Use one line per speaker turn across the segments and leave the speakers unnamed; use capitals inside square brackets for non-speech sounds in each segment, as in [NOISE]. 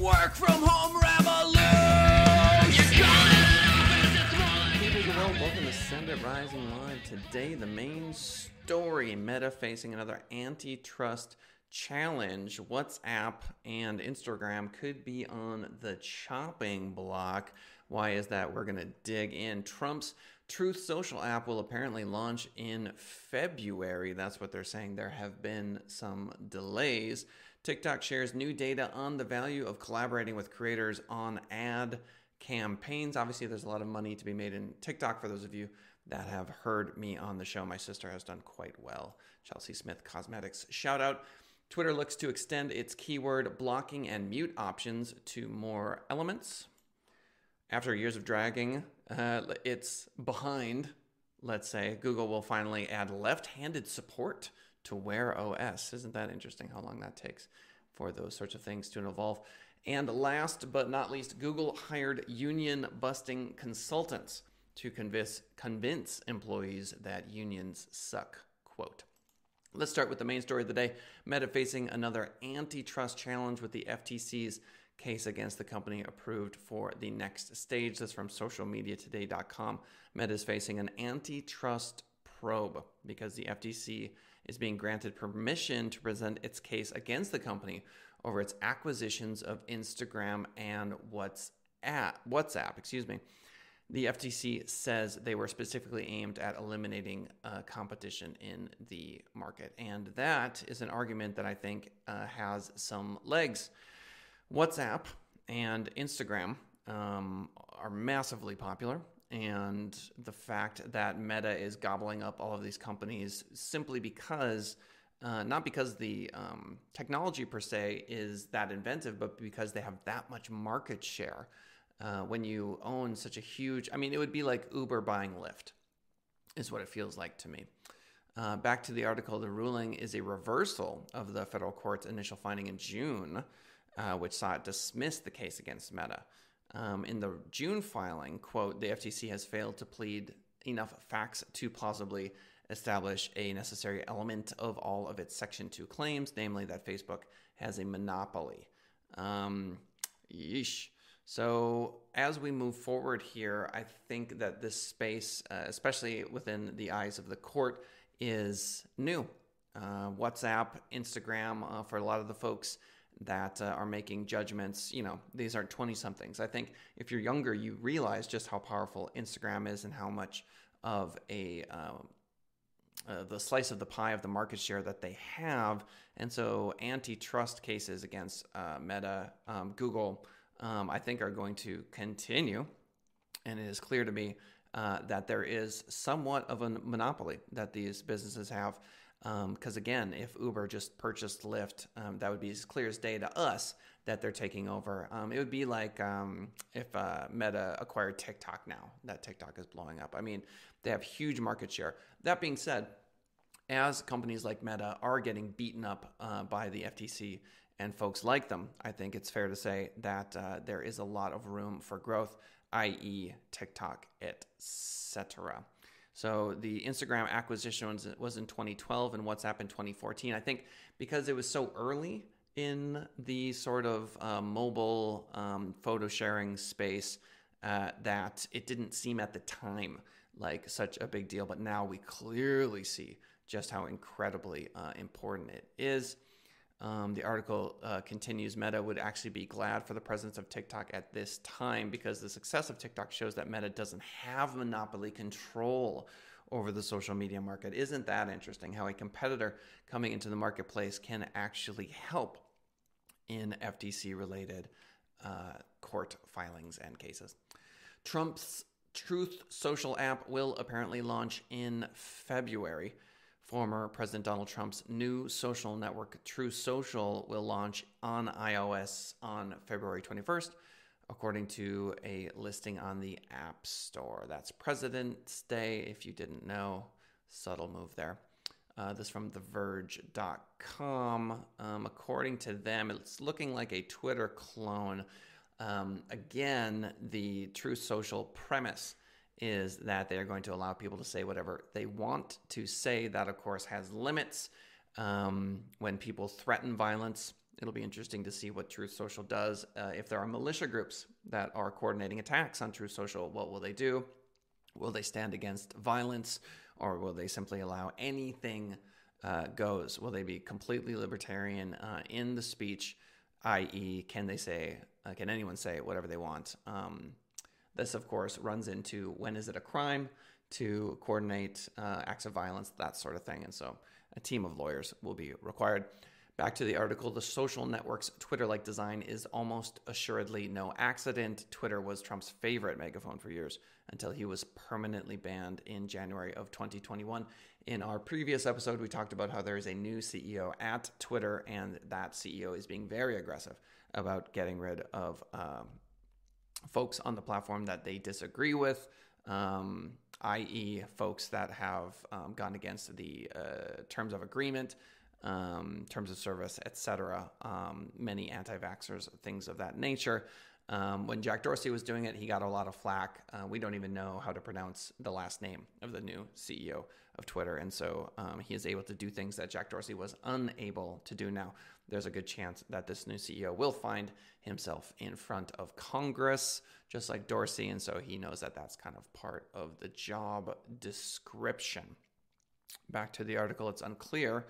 Work from home revolution. Welcome to Send It Rising Live. Today, the main story Meta facing another antitrust challenge. WhatsApp and Instagram could be on the chopping block. Why is that? We're going to dig in. Trump's Truth Social app will apparently launch in February. That's what they're saying. There have been some delays. TikTok shares new data on the value of collaborating with creators on ad campaigns. Obviously, there's a lot of money to be made in TikTok for those of you that have heard me on the show. My sister has done quite well. Chelsea Smith Cosmetics. Shout out. Twitter looks to extend its keyword blocking and mute options to more elements. After years of dragging, uh, it's behind, let's say. Google will finally add left handed support to Wear OS. Isn't that interesting how long that takes for those sorts of things to evolve? And last but not least, Google hired union busting consultants to convince, convince employees that unions suck. Quote. Let's start with the main story of the day. Meta facing another antitrust challenge with the FTC's case against the company approved for the next stage. This from socialmediatoday.com. Meta is facing an antitrust probe because the FTC is being granted permission to present its case against the company over its acquisitions of Instagram and WhatsApp. WhatsApp, excuse me. The FTC says they were specifically aimed at eliminating uh, competition in the market. And that is an argument that I think uh, has some legs. WhatsApp and Instagram um, are massively popular. And the fact that Meta is gobbling up all of these companies simply because, uh, not because the um, technology per se is that inventive, but because they have that much market share uh, when you own such a huge, I mean, it would be like Uber buying Lyft, is what it feels like to me. Uh, back to the article, the ruling is a reversal of the federal court's initial finding in June, uh, which saw it dismiss the case against Meta. Um, in the June filing, quote, the FTC has failed to plead enough facts to plausibly establish a necessary element of all of its Section 2 claims, namely that Facebook has a monopoly. Um, yeesh. So, as we move forward here, I think that this space, uh, especially within the eyes of the court, is new. Uh, WhatsApp, Instagram, uh, for a lot of the folks that uh, are making judgments, you know, these aren't 20 somethings. I think if you're younger, you realize just how powerful Instagram is and how much of a um, uh, the slice of the pie of the market share that they have. And so, antitrust cases against uh, Meta, um, Google, um, I think are going to continue. And it is clear to me uh, that there is somewhat of a monopoly that these businesses have. Because um, again, if Uber just purchased Lyft, um, that would be as clear as day to us that they're taking over. Um, it would be like um, if uh, Meta acquired TikTok now, that TikTok is blowing up. I mean, they have huge market share. That being said, as companies like Meta are getting beaten up uh, by the FTC and folks like them, I think it's fair to say that uh, there is a lot of room for growth, i.e., TikTok, etc. So the Instagram acquisition was, was in 2012 and WhatsApp in 2014. I think because it was so early in the sort of uh, mobile um, photo sharing space uh, that it didn't seem at the time like such a big deal. But now we clearly see just how incredibly uh, important it is. Um, the article uh, continues Meta would actually be glad for the presence of TikTok at this time because the success of TikTok shows that Meta doesn't have monopoly control over the social media market. Isn't that interesting how a competitor coming into the marketplace can actually help in FTC related uh, court filings and cases? Trump's Truth Social app will apparently launch in February. Former President Donald Trump's new social network, Truth Social, will launch on iOS on February 21st, according to a listing on the App Store. That's President's Day, if you didn't know. Subtle move there. Uh, this from TheVerge.com. Um, according to them, it's looking like a Twitter clone. Um, again, the Truth Social premise is that they are going to allow people to say whatever they want to say. That, of course, has limits. Um, when people threaten violence It'll be interesting to see what Truth Social does. Uh, if there are militia groups that are coordinating attacks on Truth Social, what will they do? Will they stand against violence or will they simply allow anything uh, goes? Will they be completely libertarian uh, in the speech, i.e., can they say, uh, can anyone say whatever they want? Um, this, of course, runs into when is it a crime to coordinate uh, acts of violence, that sort of thing. And so a team of lawyers will be required. Back to the article the social network's Twitter like design is almost assuredly no accident. Twitter was Trump's favorite megaphone for years until he was permanently banned in January of 2021. In our previous episode, we talked about how there is a new CEO at Twitter, and that CEO is being very aggressive about getting rid of um, folks on the platform that they disagree with. Um, i.e., folks that have um, gone against the uh, terms of agreement, um, terms of service, etc. Um, many anti-vaxxers, things of that nature. Um, when Jack Dorsey was doing it, he got a lot of flack. Uh, we don't even know how to pronounce the last name of the new CEO of Twitter, and so um, he is able to do things that Jack Dorsey was unable to do now. There's a good chance that this new CEO will find himself in front of Congress, just like Dorsey, and so he knows that that's kind of part of the job description. Back to the article, it's unclear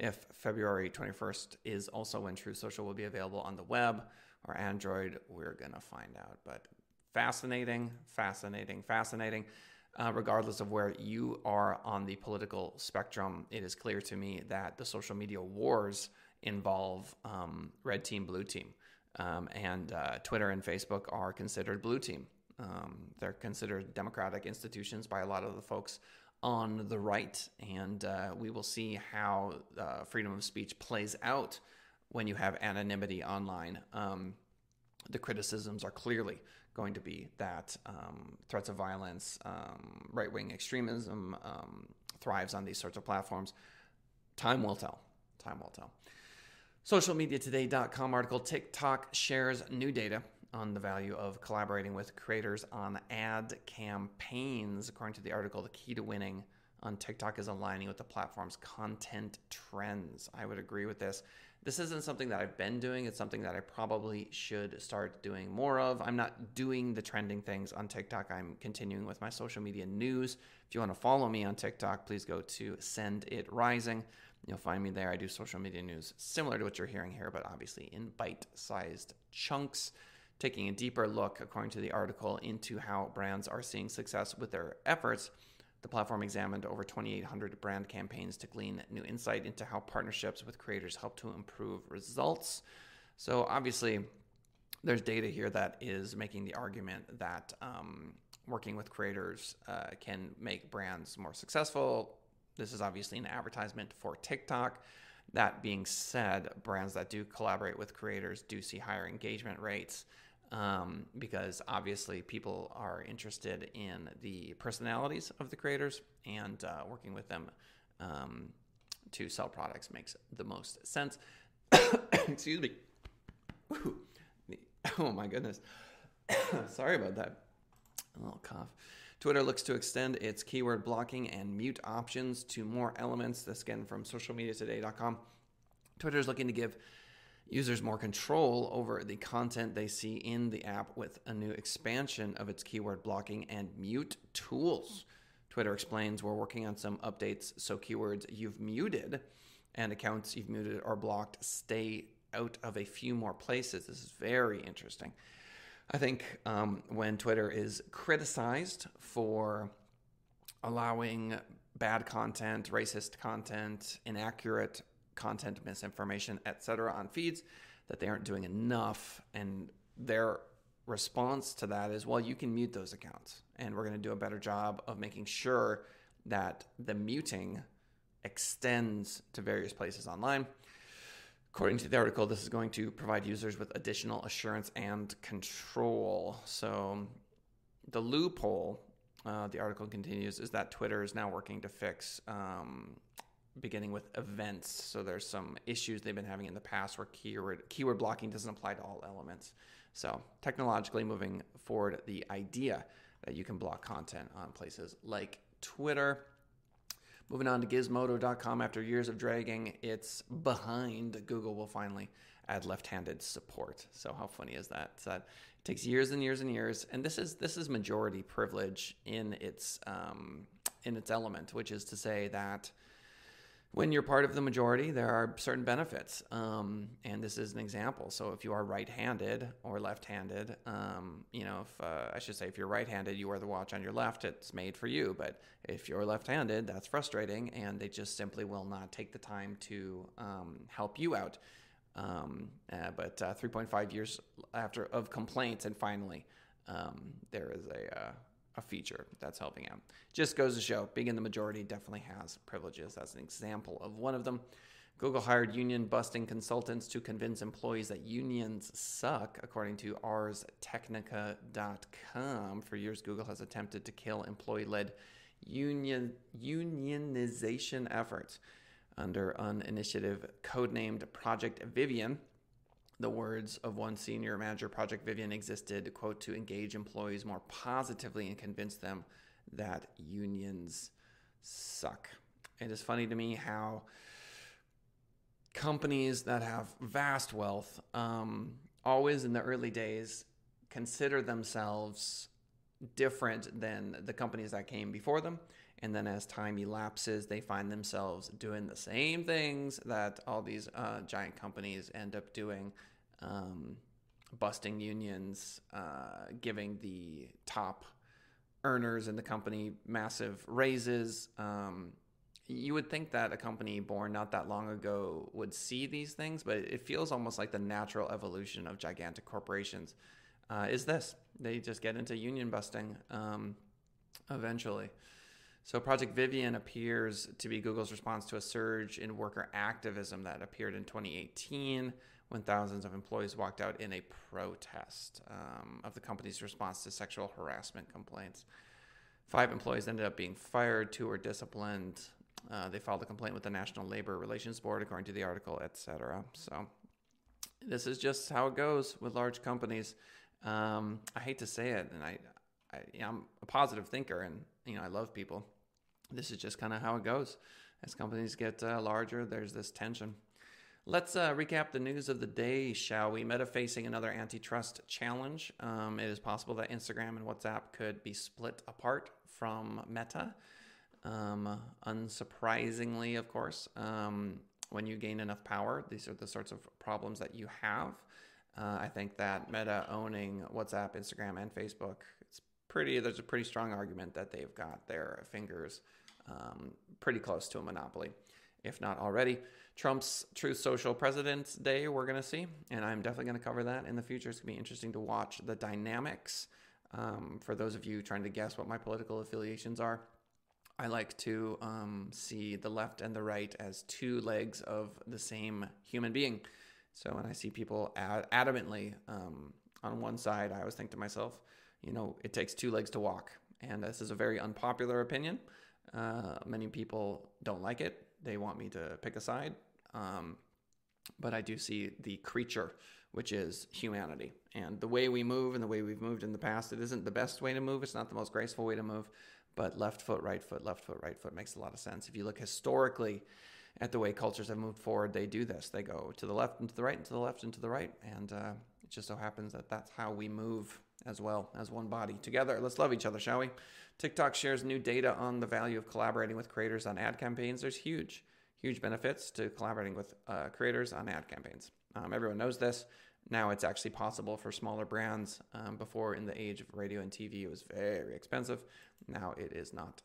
if February 21st is also when Truth Social will be available on the web or Android. We're going to find out. But fascinating, fascinating, fascinating. Uh, regardless of where you are on the political spectrum, it is clear to me that the social media wars involve um, red team, blue team. Um, and uh, Twitter and Facebook are considered blue team. Um, they're considered democratic institutions by a lot of the folks on the right. And uh, we will see how uh, freedom of speech plays out when you have anonymity online. Um, the criticisms are clearly going to be that um, threats of violence, um, right wing extremism um, thrives on these sorts of platforms. Time will tell. Time will tell. SocialMediaToday.com article TikTok shares new data on the value of collaborating with creators on ad campaigns. According to the article, the key to winning on TikTok is aligning with the platform's content trends. I would agree with this. This isn't something that I've been doing. It's something that I probably should start doing more of. I'm not doing the trending things on TikTok. I'm continuing with my social media news. If you want to follow me on TikTok, please go to Send It Rising. You'll find me there. I do social media news similar to what you're hearing here, but obviously in bite sized chunks taking a deeper look, according to the article, into how brands are seeing success with their efforts. The platform examined over 2,800 brand campaigns to glean new insight into how partnerships with creators help to improve results. So, obviously, there's data here that is making the argument that um, working with creators uh, can make brands more successful. This is obviously an advertisement for TikTok. That being said, brands that do collaborate with creators do see higher engagement rates um, because obviously people are interested in the personalities of the creators and uh, working with them um, to sell products makes the most sense. [COUGHS] Excuse me. [COUGHS] Oh my goodness. [COUGHS] Sorry about that. A little cough. Twitter looks to extend its keyword blocking and mute options to more elements. This again from socialmediatoday.com. Twitter is looking to give users more control over the content they see in the app with a new expansion of its keyword blocking and mute tools. Twitter explains we're working on some updates so keywords you've muted and accounts you've muted or blocked stay out of a few more places. This is very interesting. I think um, when Twitter is criticized for allowing bad content, racist content, inaccurate content, misinformation, etc. on feeds that they aren't doing enough. And their response to that is, well, you can mute those accounts. And we're going to do a better job of making sure that the muting extends to various places online. According to the article, this is going to provide users with additional assurance and control. So, the loophole, uh, the article continues, is that Twitter is now working to fix um, beginning with events. So there's some issues they've been having in the past where keyword keyword blocking doesn't apply to all elements. So technologically moving forward, the idea that you can block content on places like Twitter. Moving on to Gizmodo.com, after years of dragging its behind, Google will finally add left-handed support. So how funny is that? So that it takes years and years and years, and this is this is majority privilege in its um, in its element, which is to say that when you're part of the majority, there are certain benefits. Um, and this is an example. So if you are right handed or left handed, um, you know, if uh, I should say, if you're right handed, you wear the watch on your left, it's made for you. But if you're left handed, that's frustrating. And they just simply will not take the time to um, help you out. Um, uh, but uh, 3.5 years after of complaints, and finally, um, there is a uh, a feature that's helping out. Just goes to show, being in the majority definitely has privileges. That's an example of one of them. Google hired union busting consultants to convince employees that unions suck, according to ArsTechnica.com. For years, Google has attempted to kill employee led union, unionization efforts under an initiative codenamed Project Vivian the words of one senior manager, Project Vivian, existed, quote, to engage employees more positively and convince them that unions suck. It is funny to me how companies that have vast wealth, um, always in the early days, consider themselves different than the companies that came before them. And then as time elapses, they find themselves doing the same things that all these uh, giant companies end up doing um, busting unions, uh, giving the top earners in the company massive raises. Um, you would think that a company born not that long ago would see these things, but it feels almost like the natural evolution of gigantic corporations. Uh, is this? They just get into union busting um, eventually. So, Project Vivian appears to be Google's response to a surge in worker activism that appeared in 2018 when thousands of employees walked out in a protest um, of the company's response to sexual harassment complaints. Five employees ended up being fired, two were disciplined. Uh, they filed a complaint with the National Labor Relations Board, according to the article, etc. So, this is just how it goes with large companies. Um, I hate to say it, and I, I you know, I'm a positive thinker, and you know I love people. This is just kind of how it goes. As companies get uh, larger, there's this tension. Let's uh, recap the news of the day, shall we? Meta facing another antitrust challenge. Um, it is possible that Instagram and WhatsApp could be split apart from Meta. Um, unsurprisingly, of course, um, when you gain enough power, these are the sorts of problems that you have. Uh, I think that Meta owning WhatsApp, Instagram, and Facebook, pretty. There's a pretty strong argument that they've got their fingers um, pretty close to a monopoly, if not already. Trump's Truth Social President's Day, we're going to see. And I'm definitely going to cover that in the future. It's going to be interesting to watch the dynamics. Um, for those of you trying to guess what my political affiliations are, I like to um, see the left and the right as two legs of the same human being. So when I see people ad- adamantly um, on one side, I always think to myself, you know, it takes two legs to walk. And this is a very unpopular opinion. Uh, many people don't like it. They want me to pick a side. Um, but I do see the creature, which is humanity. And the way we move and the way we've moved in the past, it isn't the best way to move. It's not the most graceful way to move, but left foot, right foot, left foot, right foot makes a lot of sense. If you look historically at the way cultures have moved forward, they do this. They go to the left and to the right and to the left and to the right. And uh, it just so happens that that's how we move as well as one body together. Let's love each other, shall we? TikTok shares new data on the value of collaborating with creators on ad campaigns. There's huge huge benefits to collaborating with uh, creators on ad campaigns. Um, everyone knows this. Now it's actually possible for smaller brands. Um, before, in the age of radio and TV, it was very expensive. Now it is not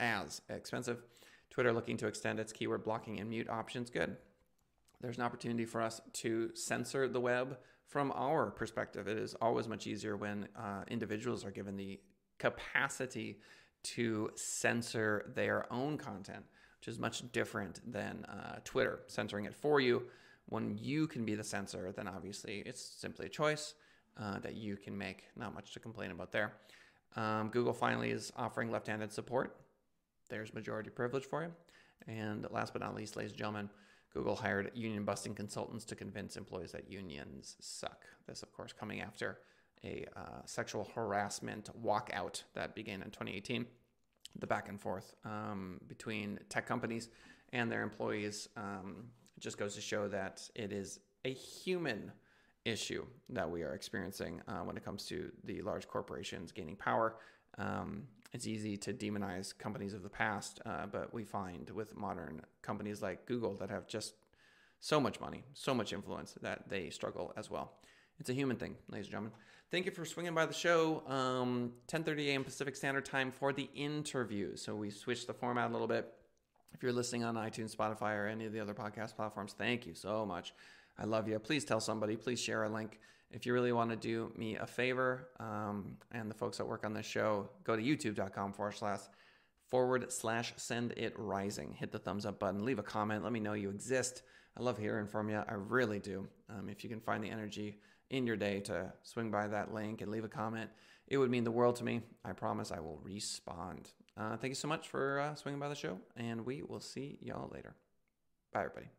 as expensive. Twitter looking to extend its keyword blocking and mute options. Good. There's an opportunity for us to censor the web from our perspective. It is always much easier when uh, individuals are given the capacity to censor their own content which is much different than uh, Twitter censoring it for you. When you can be the censor, then obviously it's simply a choice uh, that you can make. Not much to complain about there. Um, Google finally is offering left handed support. There's majority privilege for you. And last but not least, ladies and gentlemen, Google hired union busting consultants to convince employees that unions suck. This, of course, coming after a uh, sexual harassment walkout that began in 2018. the back and forth um, between tech companies and their employees um, just goes to show that it is a human issue that we are experiencing uh, when it comes to the large corporations gaining power. Um, it's easy to demonize companies of the past, uh, but we find with modern companies like Google that have just so much money, so much influence that they struggle as well. It's a human thing, ladies and gentlemen. Thank you for swinging by the show. Um, 10:30 a.m. Pacific Standard Time for the interview. So we switched the format a little bit. If you're listening on iTunes, Spotify, or any of the other podcast platforms, thank you so much. I love you. Please tell somebody. Please share a link. If you really want to do me a favor, um, and the folks that work on this show, go to youtube.com forward slash forward slash send it rising. Hit the thumbs up button. Leave a comment. Let me know you exist. I love hearing from you. I really do. Um, if you can find the energy in your day to swing by that link and leave a comment, it would mean the world to me. I promise I will respond. Uh, thank you so much for uh, swinging by the show, and we will see y'all later. Bye, everybody.